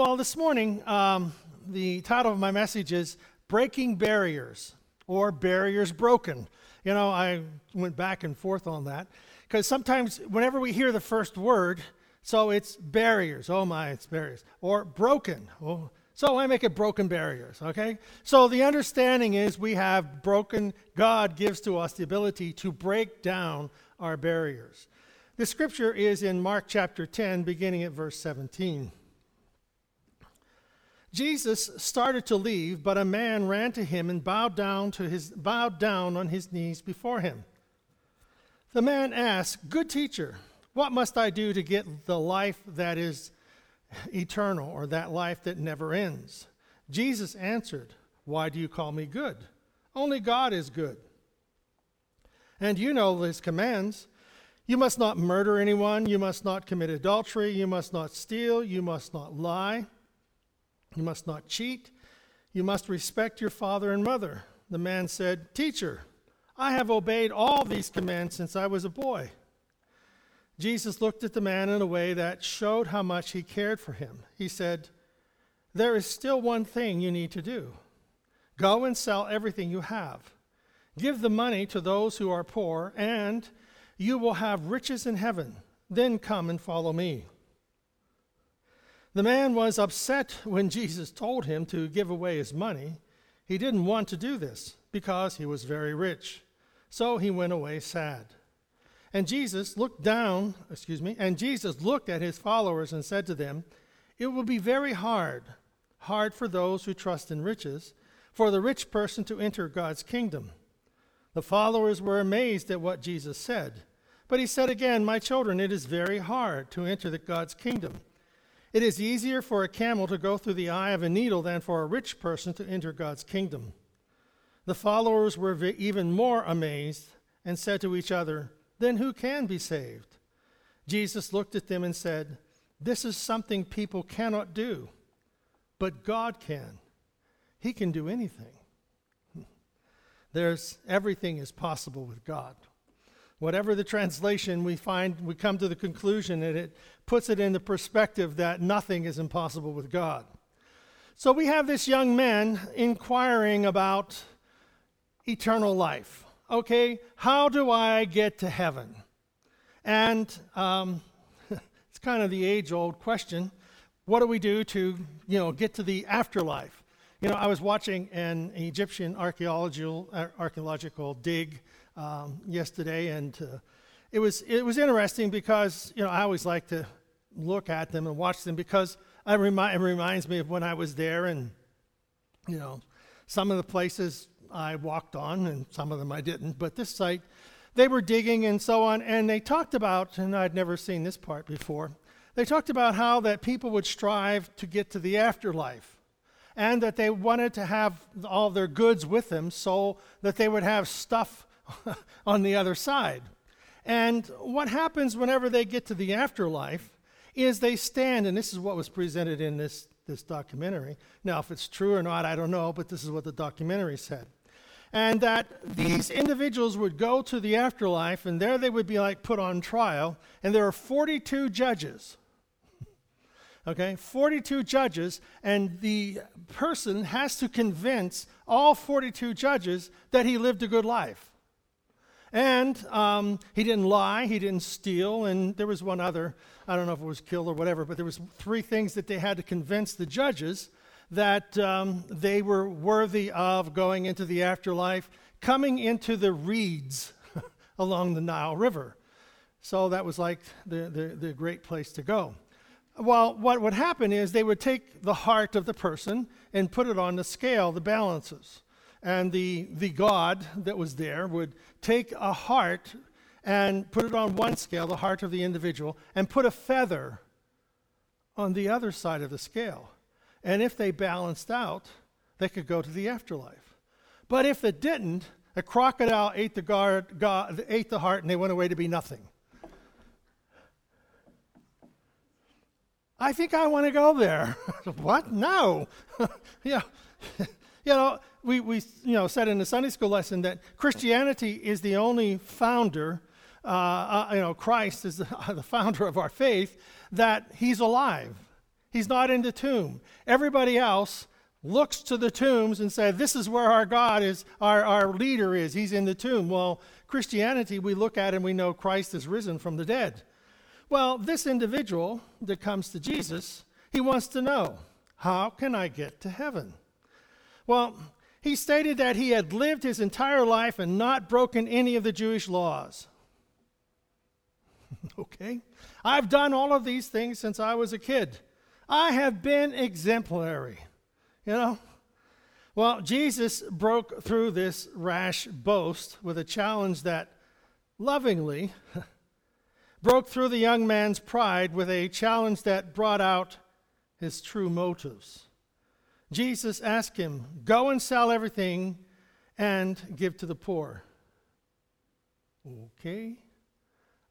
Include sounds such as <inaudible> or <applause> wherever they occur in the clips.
Well, this morning, um, the title of my message is Breaking Barriers or Barriers Broken. You know, I went back and forth on that because sometimes whenever we hear the first word, so it's barriers. Oh my, it's barriers. Or broken. Oh, so I make it broken barriers, okay? So the understanding is we have broken, God gives to us the ability to break down our barriers. The scripture is in Mark chapter 10, beginning at verse 17. Jesus started to leave, but a man ran to him and bowed down, to his, bowed down on his knees before him. The man asked, Good teacher, what must I do to get the life that is eternal or that life that never ends? Jesus answered, Why do you call me good? Only God is good. And you know his commands. You must not murder anyone. You must not commit adultery. You must not steal. You must not lie. You must not cheat. You must respect your father and mother. The man said, Teacher, I have obeyed all these commands since I was a boy. Jesus looked at the man in a way that showed how much he cared for him. He said, There is still one thing you need to do go and sell everything you have. Give the money to those who are poor, and you will have riches in heaven. Then come and follow me. The man was upset when Jesus told him to give away his money. He didn't want to do this because he was very rich. So he went away sad. And Jesus looked down, excuse me, and Jesus looked at his followers and said to them, It will be very hard, hard for those who trust in riches, for the rich person to enter God's kingdom. The followers were amazed at what Jesus said. But he said again, My children, it is very hard to enter the God's kingdom. It is easier for a camel to go through the eye of a needle than for a rich person to enter God's kingdom. The followers were even more amazed and said to each other, Then who can be saved? Jesus looked at them and said, This is something people cannot do, but God can. He can do anything. <laughs> There's everything is possible with God. Whatever the translation, we find we come to the conclusion that it puts it in the perspective that nothing is impossible with God. So we have this young man inquiring about eternal life. Okay, how do I get to heaven? And um, <laughs> it's kind of the age-old question: What do we do to, you know, get to the afterlife? You know, I was watching an Egyptian archaeological archaeological dig um, yesterday, and uh, it was it was interesting because you know I always like to look at them and watch them because I remi- it reminds me of when I was there, and you know some of the places I walked on, and some of them I didn't. But this site, they were digging and so on, and they talked about, and I'd never seen this part before. They talked about how that people would strive to get to the afterlife and that they wanted to have all their goods with them so that they would have stuff <laughs> on the other side. And what happens whenever they get to the afterlife is they stand, and this is what was presented in this, this documentary. Now, if it's true or not, I don't know, but this is what the documentary said. And that these individuals would go to the afterlife, and there they would be like put on trial, and there are 42 judges. <laughs> Okay, 42 judges, and the person has to convince all 42 judges that he lived a good life. And um, he didn't lie, he didn't steal, and there was one other, I don't know if it was killed or whatever, but there was three things that they had to convince the judges that um, they were worthy of going into the afterlife, coming into the reeds <laughs> along the Nile River. So that was like the, the, the great place to go. Well, what would happen is they would take the heart of the person and put it on the scale, the balances and the, the God that was there would take a heart and put it on one scale, the heart of the individual, and put a feather on the other side of the scale. And if they balanced out, they could go to the afterlife. But if it didn't, a crocodile ate the, guard, God, ate the heart and they went away to be nothing. I think I want to go there. <laughs> what? No. <laughs> yeah. <laughs> you know, we, we you know, said in the Sunday school lesson that Christianity is the only founder, uh, uh, you know, Christ is the, <laughs> the founder of our faith, that he's alive. He's not in the tomb. Everybody else looks to the tombs and say, This is where our God is, our, our leader is. He's in the tomb. Well, Christianity, we look at and we know Christ is risen from the dead. Well, this individual that comes to Jesus, he wants to know, How can I get to heaven? Well, he stated that he had lived his entire life and not broken any of the Jewish laws. <laughs> okay? I've done all of these things since I was a kid. I have been exemplary. You know? Well, Jesus broke through this rash boast with a challenge that lovingly <laughs> broke through the young man's pride with a challenge that brought out his true motives. Jesus asked him, Go and sell everything and give to the poor. Okay.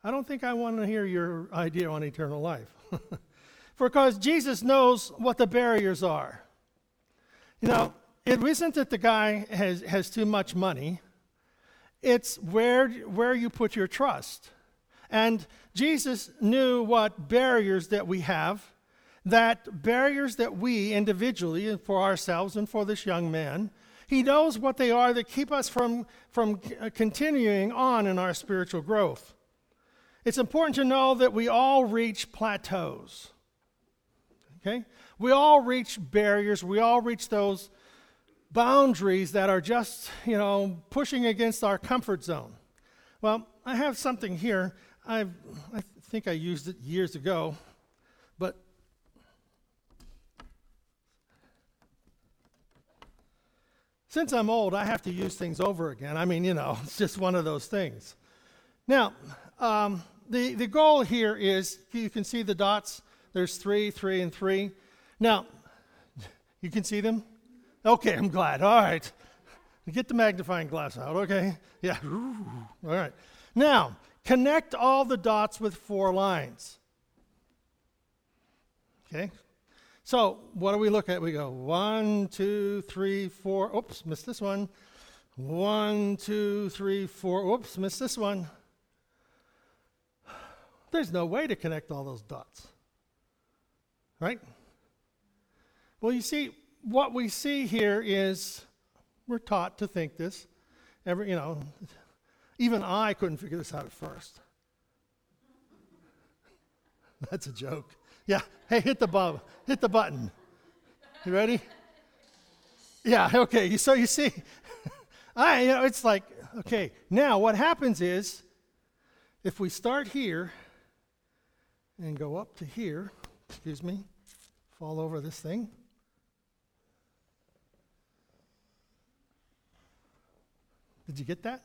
I don't think I want to hear your idea on eternal life. <laughs> for because Jesus knows what the barriers are. You know, it isn't that the guy has, has too much money, it's where, where you put your trust. And Jesus knew what barriers that we have, that barriers that we individually, and for ourselves and for this young man, he knows what they are that keep us from, from uh, continuing on in our spiritual growth. It's important to know that we all reach plateaus. Okay? We all reach barriers, we all reach those boundaries that are just, you know, pushing against our comfort zone. Well, I have something here. I've, I think I used it years ago, but since I'm old, I have to use things over again. I mean, you know, <laughs> it's just one of those things. Now, um, the, the goal here is you can see the dots. There's three, three, and three. Now, <laughs> you can see them? Okay, I'm glad. All right. Get the magnifying glass out, okay? Yeah. <laughs> All right. Now, connect all the dots with four lines. Okay? So, what do we look at? We go one, two, three, four. Oops, missed this one. One, two, three, four. Oops, missed this one. There's no way to connect all those dots. Right? Well, you see, what we see here is we're taught to think this. Every, you know, even I couldn't figure this out at first. <laughs> That's a joke. Yeah. Hey, hit the bu- hit the button. You ready? Yeah. Okay. So you see, <laughs> I you know it's like okay. Now what happens is, if we start here and go up to here, excuse me, fall over this thing. Did you get that?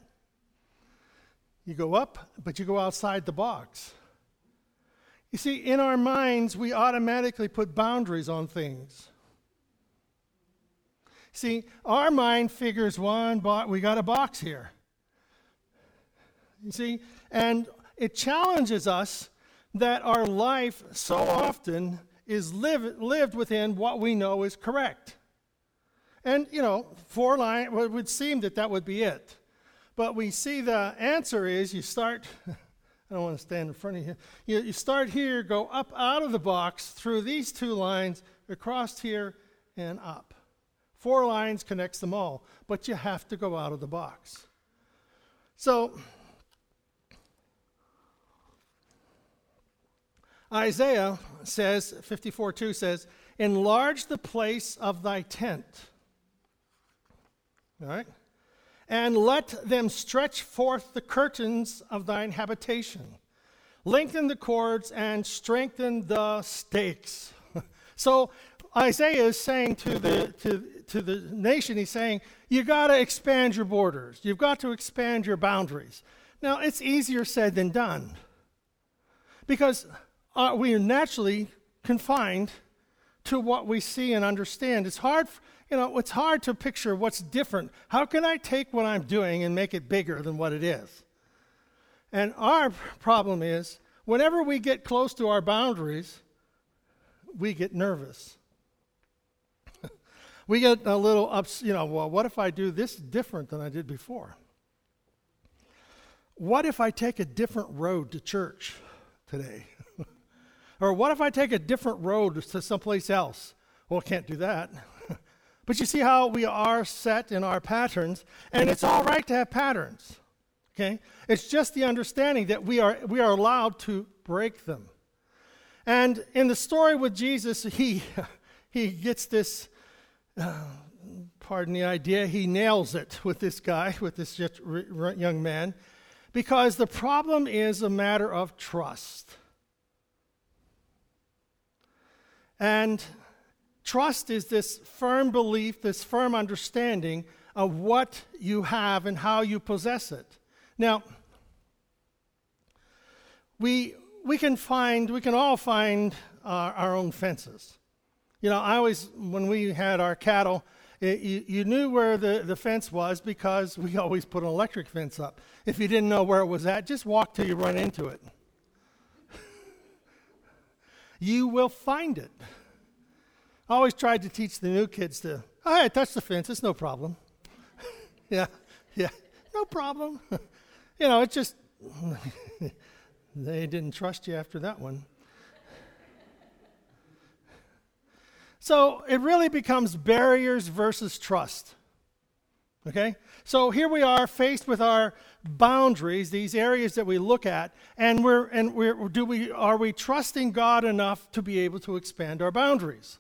You go up, but you go outside the box. You see, in our minds, we automatically put boundaries on things. See, our mind figures one, bo- we got a box here. You see, and it challenges us that our life so often is live, lived within what we know is correct. And, you know, four line, well, it would seem that that would be it. But we see the answer is you start, <laughs> I don't want to stand in front of you. you. You start here, go up out of the box through these two lines, across here, and up. Four lines connects them all, but you have to go out of the box. So, Isaiah says, 54 2 says, Enlarge the place of thy tent all right? And let them stretch forth the curtains of thine habitation. Lengthen the cords and strengthen the stakes. <laughs> so Isaiah is saying to the, to, to the nation, he's saying, you got to expand your borders. You've got to expand your boundaries. Now, it's easier said than done because uh, we are naturally confined to what we see and understand. It's hard, you know, it's hard to picture what's different. How can I take what I'm doing and make it bigger than what it is? And our problem is whenever we get close to our boundaries, we get nervous. <laughs> we get a little ups, you know, well, what if I do this different than I did before? What if I take a different road to church today? <laughs> Or what if I take a different road to someplace else? Well, can't do that. But you see how we are set in our patterns, and it's all right to have patterns. Okay? It's just the understanding that we are, we are allowed to break them. And in the story with Jesus, he, <laughs> he gets this, uh, pardon the idea, he nails it with this guy, <laughs> with this young man, because the problem is a matter of trust. And trust is this firm belief, this firm understanding of what you have and how you possess it. Now, we, we can find, we can all find our, our own fences. You know, I always, when we had our cattle, it, you, you knew where the, the fence was because we <laughs> always put an electric fence up. If you didn't know where it was at, just walk till you run into it. <laughs> you will find it. I always tried to teach the new kids to, oh, hey, touch the fence, it's no problem. <laughs> yeah, yeah, no problem. <laughs> you know, it's just, <laughs> they didn't trust you after that one. so it really becomes barriers versus trust. Okay? So here we are faced with our boundaries, these areas that we look at, and we're and we're do we are we trusting God enough to be able to expand our boundaries?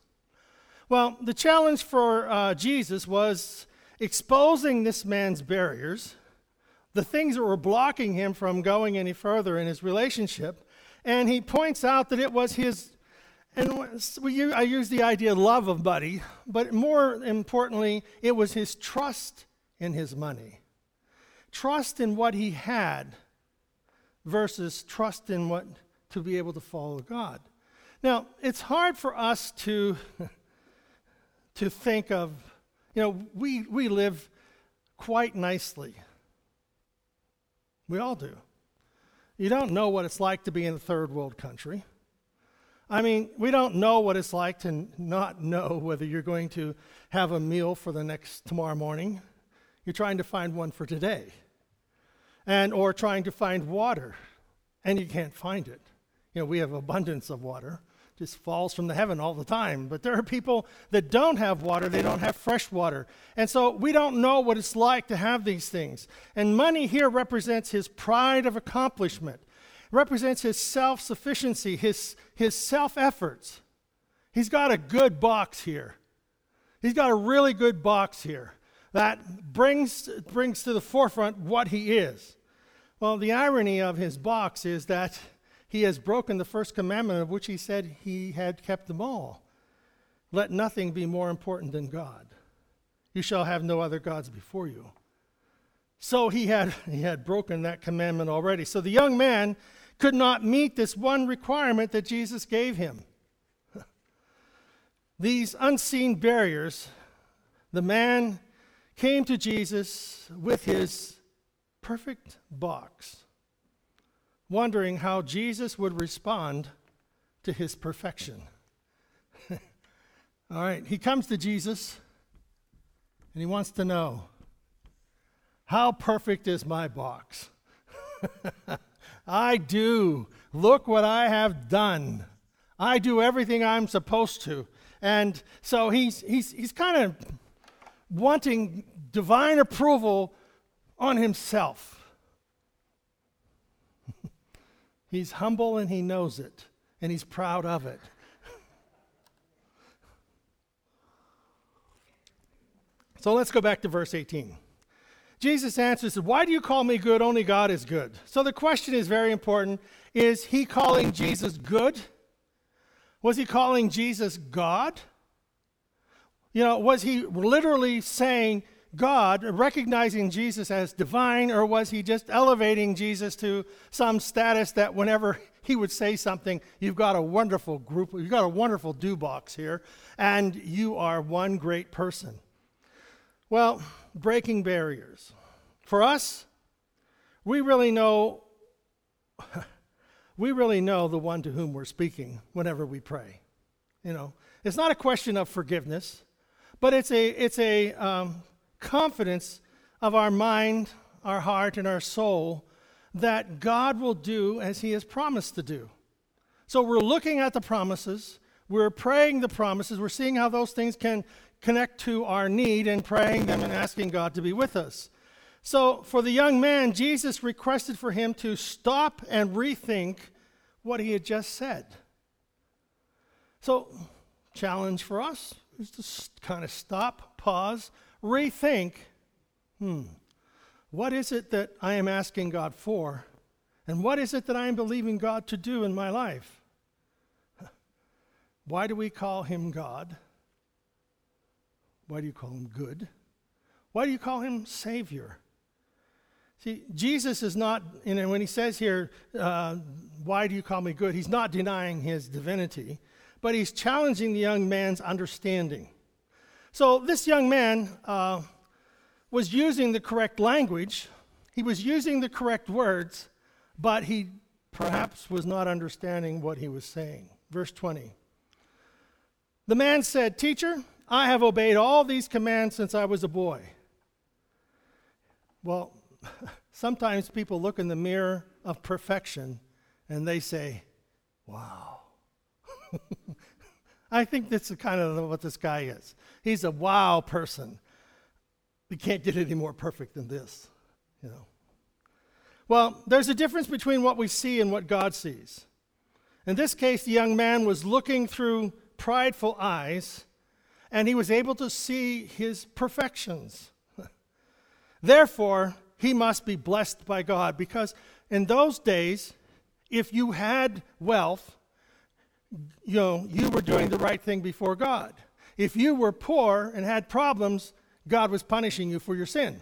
Well, the challenge for uh, Jesus was exposing this man's barriers the things that were blocking him from going any further in his relationship. And he points out that it was his, and I use the idea love of money, but more importantly, it was his trust in his money. Trust in what he had versus trust in what to be able to follow God. Now, it's hard for us to, <laughs> to think of, you know, we, we live quite nicely. We all do. You don't know what it's like to be in a third world country. I mean, we don't know what it's like to not know whether you're going to have a meal for the next tomorrow morning. You're trying to find one for today. And or trying to find water and you can't find it. You know, we have abundance of water just falls from the heaven all the time. But there are people that don't have water, they don't have fresh water. And so we don't know what it's like to have these things. And money here represents his pride of accomplishment, represents his self sufficiency, his, his self efforts. He's got a good box here. He's got a really good box here that brings, brings to the forefront what he is. Well, the irony of his box is that he has broken the first commandment of which he said he had kept them all. Let nothing be more important than God. You shall have no other gods before you. So he had, <laughs> he had broken that commandment already. So the young man could not meet this one requirement that Jesus gave him. <laughs> These unseen barriers, the man came to Jesus with his perfect box wondering how Jesus would respond to his perfection. <laughs> All right, he comes to Jesus and he wants to know how perfect is my box? <laughs> I do. Look what I have done. I do everything I'm supposed to. And so he's, he's, he's kind of wanting divine approval on himself. He's humble and he knows it, and he's proud of it. <laughs> so let's go back to verse 18. Jesus answers, Why do you call me good? Only God is good. So the question is very important. Is he calling Jesus good? Was he calling Jesus God? You know, was he literally saying, God, recognizing Jesus as divine, or was he just elevating Jesus to some status that whenever he would say something, you've got a wonderful group, you've got a wonderful do box here, and you are one great person? Well, breaking barriers. For us, we really know <laughs> we really know the one to whom we're speaking whenever we pray. You know, it's not a question of forgiveness, but it's a it's a um, confidence of our mind, our heart, and our soul that God will do as He has promised to do. So we're looking at the promises, we're praying the promises, we're seeing how those things can connect to our need and praying them and asking God to be with us. So for the young man, Jesus requested for him to stop and rethink what he had just said. So, challenge for us is to kind of stop, pause, rethink hmm, what is it that I am asking God for? And what is it that I am believing God to do in my life? <laughs> Why do we call him God? Why do you call him good? Why do you call him Savior? See, Jesus is not, you know, when he says here, uh, why do you call me good? He's not denying his divinity, but he's challenging the young man's understanding. So this young man uh, was using the correct language, he was using the correct words, but he perhaps was not understanding what he was saying. Verse 20. The man said, Teacher, I have obeyed all these commands since I was a boy. Well, <laughs> sometimes people look in the mirror of perfection and they say, Wow. <laughs> I think that's kind of what this guy is. He's a wow person. We can't get any more perfect than this, you know. Well, there's a difference between what we see and what God sees. In this case, the young man was looking through prideful eyes and he was able to see his perfections. <laughs> Therefore, he must be blessed by God because in those days, if you had wealth, you know, you were doing the right thing before God. If you were poor and had problems, God was punishing you for your sin.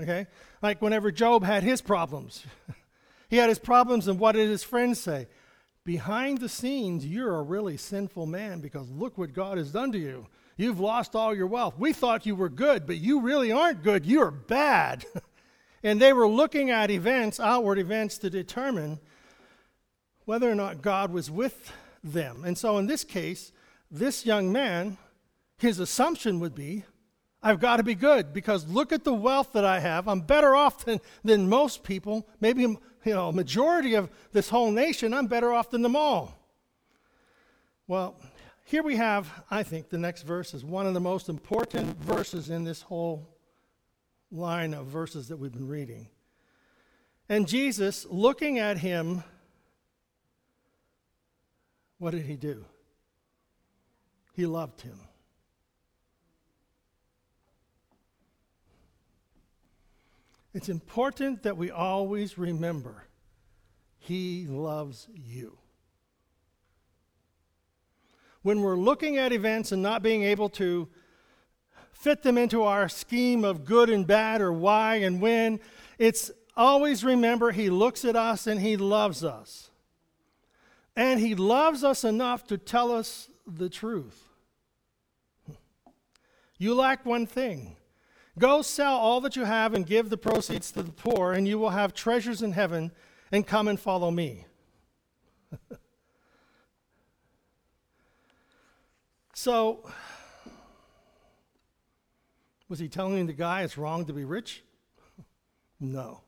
Okay? Like whenever Job had his problems. <laughs> he had his problems, and what did his friends say? Behind the scenes, you're a really sinful man because look what God has done to you. You've lost all your wealth. We thought you were good, but you really aren't good. You're bad. <laughs> and they were looking at events, outward events, to determine whether or not God was with them. And so in this case, this young man, his assumption would be, I've got to be good because look at the wealth that I have. I'm better off than, than most people. Maybe you know, a majority of this whole nation, I'm better off than them all. Well, here we have, I think, the next verse is one of the most important verses in this whole line of verses that we've been reading. And Jesus, looking at him, what did he do? He loved him. It's important that we always remember He loves you. When we're looking at events and not being able to fit them into our scheme of good and bad or why and when, it's always remember He looks at us and He loves us. And he loves us enough to tell us the truth. You lack one thing. Go sell all that you have and give the proceeds to the poor, and you will have treasures in heaven, and come and follow me. <laughs> so, was he telling the guy it's wrong to be rich? <laughs> no.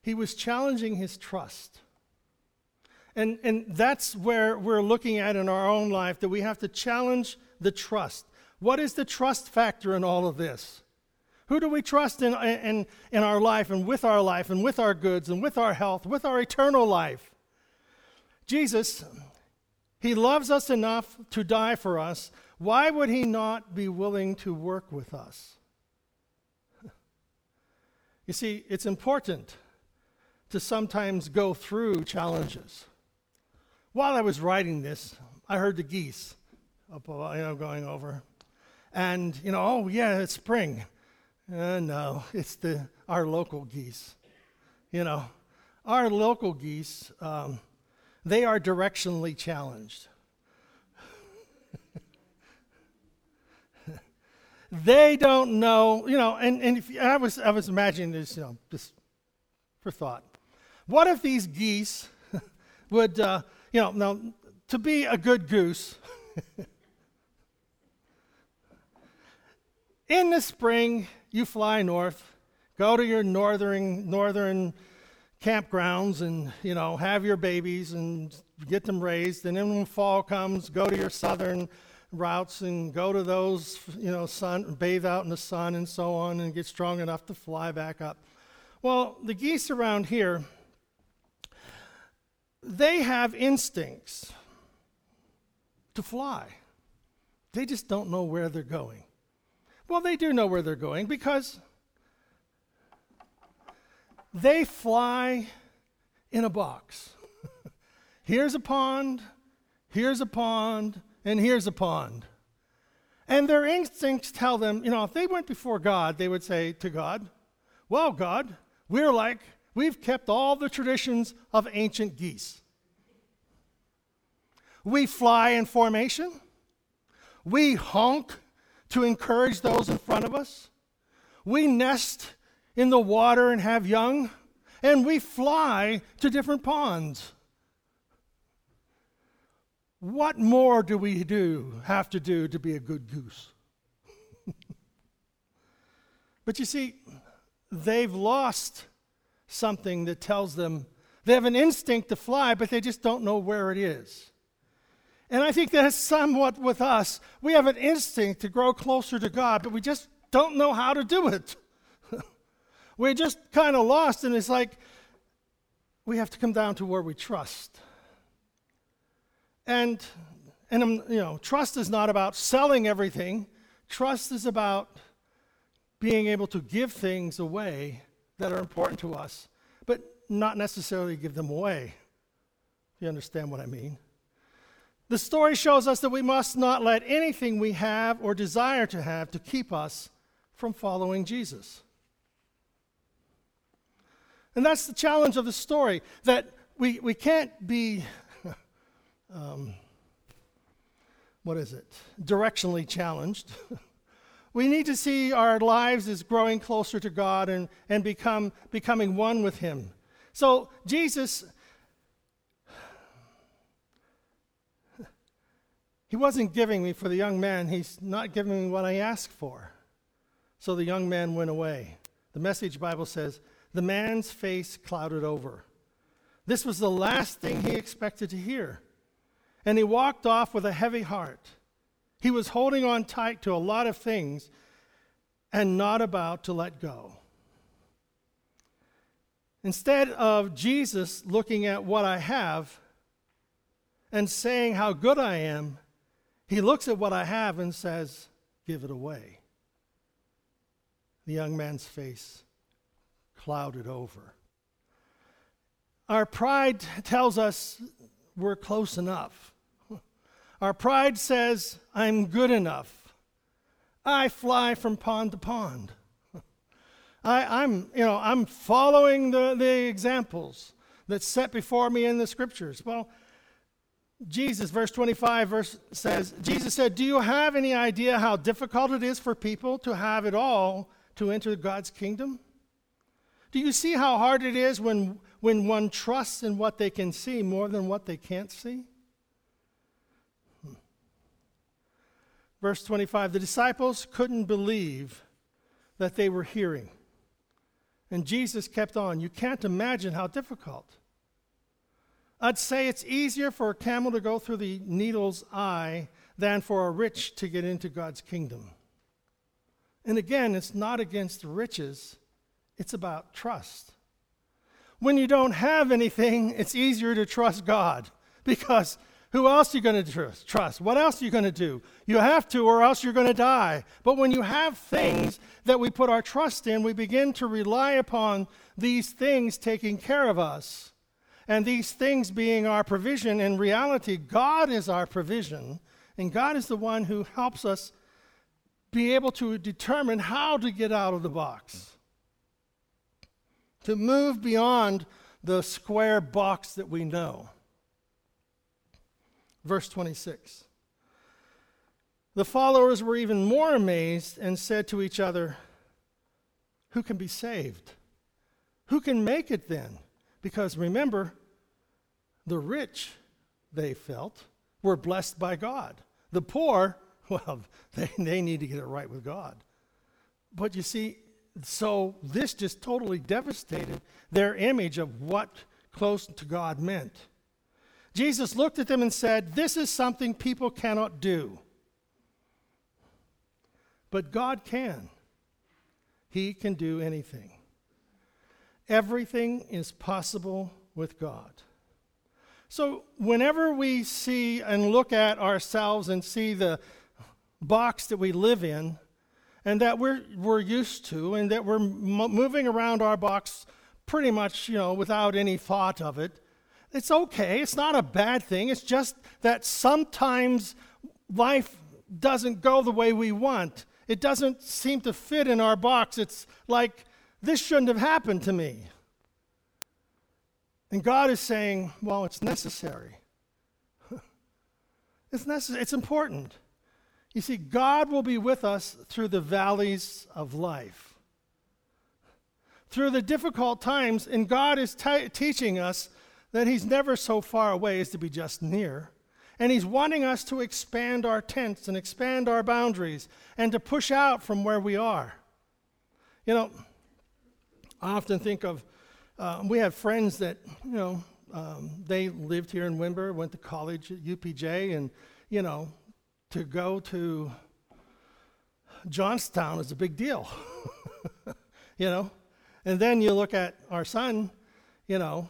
He was challenging his trust. And, and that's where we're looking at in our own life that we have to challenge the trust. What is the trust factor in all of this? Who do we trust in, in, in our life and with our life and with our goods and with our health, with our eternal life? Jesus, He loves us enough to die for us. Why would He not be willing to work with us? <laughs> You see, it's important to sometimes go through challenges. While I was writing this, I heard the geese up, you know, going over. And, you know, oh, yeah, it's spring. Uh, no, it's the, our local geese. You know, our local geese, um, they are directionally challenged. <laughs> they don't know, you know, and, and if, I, was, I was imagining this, you know, just for thought. What if these geese <laughs> would, uh, you know, now to be a good goose, <laughs> in the spring you fly north, go to your northern northern campgrounds and, you know, have your babies and get them raised. And then when fall comes, go to your southern routes and go to those, you know, sun, bathe out in the sun and so on and get strong enough to fly back up. Well, the geese around here, they have instincts to fly. They just don't know where they're going. Well, they do know where they're going because they fly in a box. <laughs> here's a pond, here's a pond, and here's a pond. And their instincts tell them, you know, if they went before God, they would say to God, Well, God, we're like, we've kept all the traditions of ancient geese. We fly in formation, we honk to encourage those in front of us, we nest in the water and have young, and we fly to different ponds. What more do we do have to do to be a good goose? <laughs> but you see, they've lost something that tells them they have an instinct to fly, but they just don't know where it is. And I think that's somewhat with us. We have an instinct to grow closer to God, but we just don't know how to do it. <laughs> We're just kind of lost, and it's like we have to come down to where we trust. And, and um, you know, trust is not about selling everything. Trust is about being able to give things away that are important to us, but not necessarily give them away. You understand what I mean. The story shows us that we must not let anything we have or desire to have to keep us from following Jesus. And that's the challenge of the story that we, we can't be, <laughs> um, what is it, directionally challenged. <laughs> we need to see our lives as growing closer to God and, and become, becoming one with Him. So, Jesus, He wasn't giving me for the young man, He's not giving me what I asked for. So the young man went away. The message Bible says, the man's face clouded over. This was the last thing he expected to hear. And he walked off with a heavy heart. He was holding on tight to a lot of things and not about to let go. Instead of Jesus looking at what I have and saying how good I am, he looks at what I have and says, Give it away. The young man's face clouded over. Our pride tells us we're close enough. Our pride says, I'm good enough. I fly from pond to pond. <laughs> I, am you know, I'm following the, the examples that's set before me in the scriptures. Well, Jesus, verse 25, verse says, Jesus said, Do you have any idea how difficult it is for people to have it all to enter God's kingdom? Do you see how hard it is when, when one trusts in what they can see more than what they can't see? Verse 25 The disciples couldn't believe that they were hearing. And Jesus kept on. You can't imagine how difficult. I'd say it's easier for a camel to go through the needle's eye than for a rich to get into God's kingdom. And again, it's not against riches, it's about trust. When you don't have anything, it's easier to trust God <laughs> because who else are you going to trust? What else are you going to do? You have to, or else you're going to die. But when you have things that we put our trust in, we begin to rely upon these things taking care of us. And these things being our provision, in reality, God is our provision. And God is the one who helps us be able to determine how to get out of the box to move beyond the square box that we know. Verse 26. The followers were even more amazed and said to each other, Who can be saved? Who can make it then? Because remember, the rich, they felt, were blessed by God. The poor, <laughs> well, they, they need to get it right with God. But you see, so this just totally devastated their image of what close to God meant. Jesus looked at them and said, This is something people cannot do. But God can. He can do anything. Everything is possible with God. So, whenever we see and look at ourselves and see the box that we live in, and that we're, we're used to, and that we're moving around our box pretty much, you know, without any thought of it, it's okay. It's not a bad thing. It's just that sometimes life doesn't go the way we want. It doesn't seem to fit in our box. It's like, this shouldn't have happened to me. And God is saying, well, it's necessary. <laughs> it's necessary. It's important. You see, God will be with us through the valleys of life, through the difficult times, and God is t- teaching us that He's never so far away as to be just near. And He's wanting us to expand our tents and expand our boundaries and to push out from where we are. You know, I often think of, uh, we have friends that, you know, um, they lived here in Windber, went to college at UPJ, and, you know, to go to Johnstown is a big deal, <laughs> you know. And then you look at our son, you know,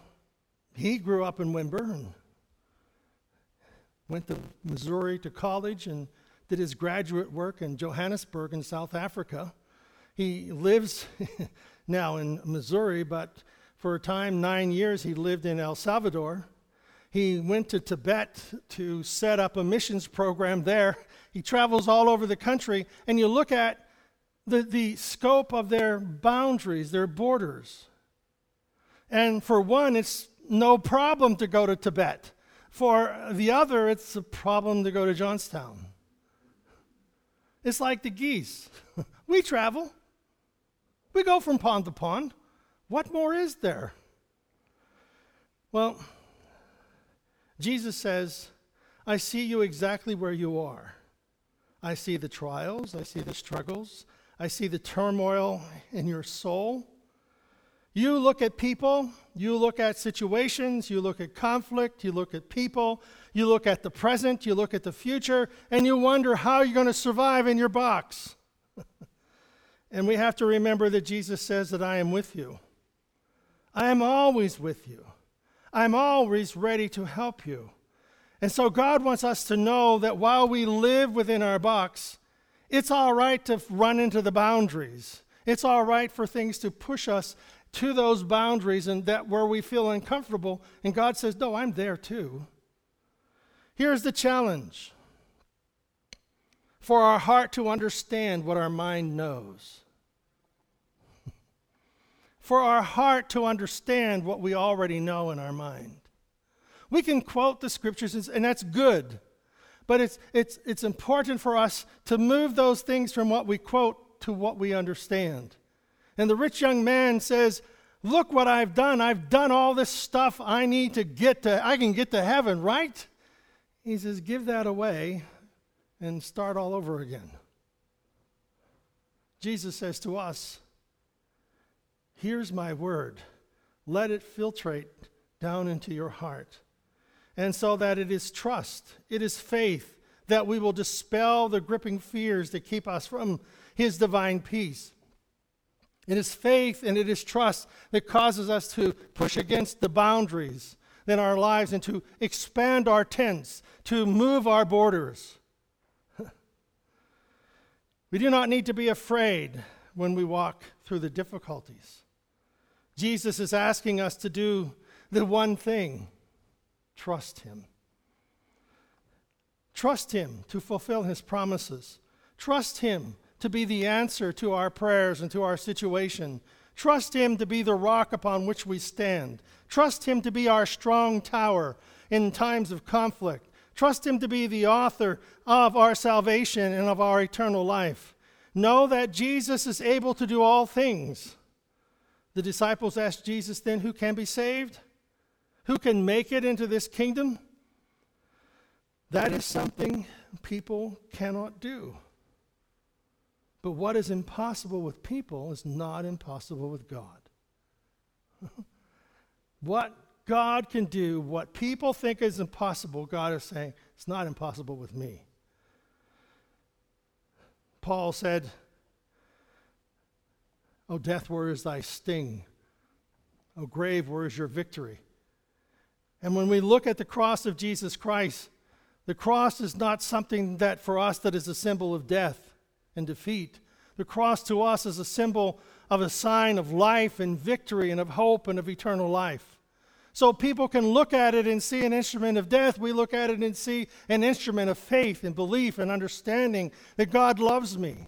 he grew up in Windber and went to Missouri to college and did his graduate work in Johannesburg in South Africa. He lives <laughs> now in Missouri, but for a time, nine years, he lived in El Salvador. He went to Tibet to set up a missions program there. He travels all over the country, and you look at the, the scope of their boundaries, their borders. And for one, it's no problem to go to Tibet. For the other, it's a problem to go to Johnstown. It's like the geese. <laughs> we travel, we go from pond to pond. What more is there? Well, Jesus says, I see you exactly where you are. I see the trials, I see the struggles, I see the turmoil in your soul. You look at people, you look at situations, you look at conflict, you look at people, you look at the present, you look at the future, and you wonder how you're going to survive in your box. <laughs> and we have to remember that Jesus says that I am with you. I am always with you. I'm always ready to help you. And so God wants us to know that while we live within our box, it's all right to run into the boundaries. It's all right for things to push us to those boundaries and that where we feel uncomfortable. And God says, No, I'm there too. Here's the challenge for our heart to understand what our mind knows <laughs> for our heart to understand what we already know in our mind. We can quote the scriptures, and that's good. But it's, it's, it's important for us to move those things from what we quote to what we understand. And the rich young man says, Look what I've done. I've done all this stuff I need to get to, I can get to heaven, right? He says, Give that away and start all over again. Jesus says to us, Here's my word. Let it filtrate down into your heart. And so that it is trust, it is faith that we will dispel the gripping fears that keep us from His divine peace. It is faith and it is trust that causes us to push against the boundaries in our lives and to expand our tents, to move our borders. <laughs> we do not need to be afraid when we walk through the difficulties. Jesus is asking us to do the one thing trust Him. Trust Him to fulfill His promises. Trust Him to be the answer to our prayers and to our situation. Trust Him to be the rock upon which we stand. Trust Him to be our strong tower in times of conflict. Trust Him to be the author of our salvation and of our eternal life. Know that Jesus is able to do all things the disciples asked Jesus then, Who can be saved? Who can make it into this kingdom? That is something people cannot do. But what is impossible with people is not impossible with God. <laughs> what God can do, what people think is impossible, God is saying, it's not impossible with me. Paul said, O death, where is thy sting? O grave, where is your victory? And when we look at the cross of Jesus Christ, the cross is not something that for us that is a symbol of death and defeat. The cross to us is a symbol of a sign of life and victory and of hope and of eternal life. So people can look at it and see an instrument of death. We look at it and see an instrument of faith and belief and understanding that God loves me.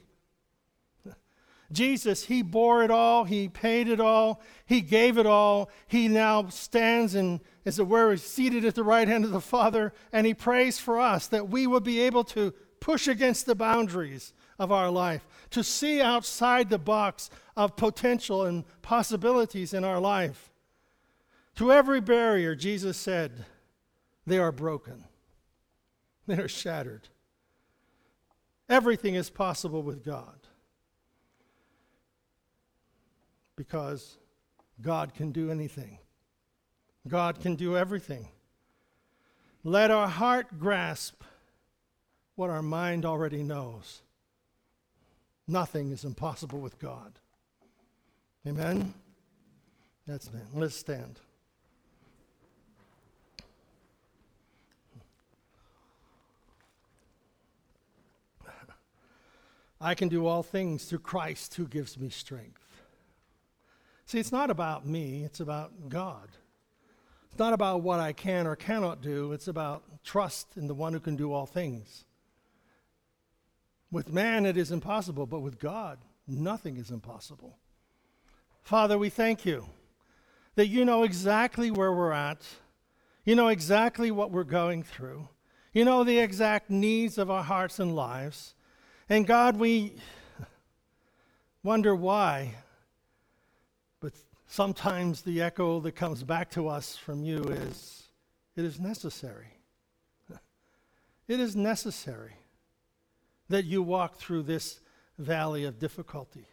Jesus, He bore it all, He paid it all, He gave it all. He now stands and, as it were, is seated at the right hand of the Father, and He prays for us that we will be able to push against the boundaries of our life, to see outside the box of potential and possibilities in our life. To every barrier, Jesus said, they are broken, <laughs> they are shattered. Everything is possible with God because God can do anything, God can do everything. Let our heart grasp what our mind already knows. Nothing is impossible with God. Amen? That's it. Let's stand. I can do all things through Christ who gives me strength. See, it's not about me, it's about God. It's not about what I can or cannot do, it's about trust in the one who can do all things. With man, it is impossible, but with God, nothing is impossible. Father, we thank you that you know exactly where we're at, you know exactly what we're going through, you know the exact needs of our hearts and lives. And God, we wonder why, but sometimes the echo that comes back to us from you is it is necessary. <laughs> It is necessary that you walk through this valley of difficulty.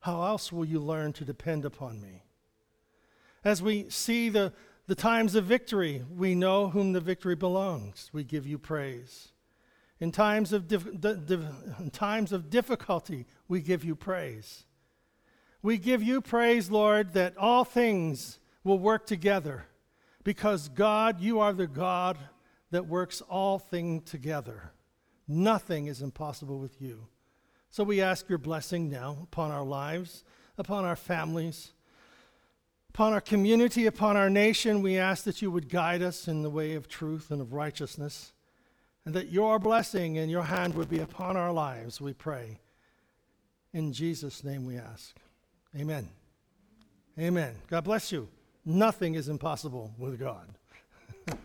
How else will you learn to depend upon me? As we see the, the times of victory, we know whom the victory belongs. We give you praise. In times of, dif- in times of difficulty, we give you praise. We give you praise, Lord, that all things will work together because God, you are the God that works all things together. Nothing is impossible with you. So we ask your blessing now upon our lives, upon our families, upon our community, upon our nation. We ask that you would guide us in the way of truth and of righteousness and that your blessing and your hand would be upon our lives, we pray. In Jesus' name we ask. Amen. Amen. God bless you. Nothing is impossible with God. <laughs>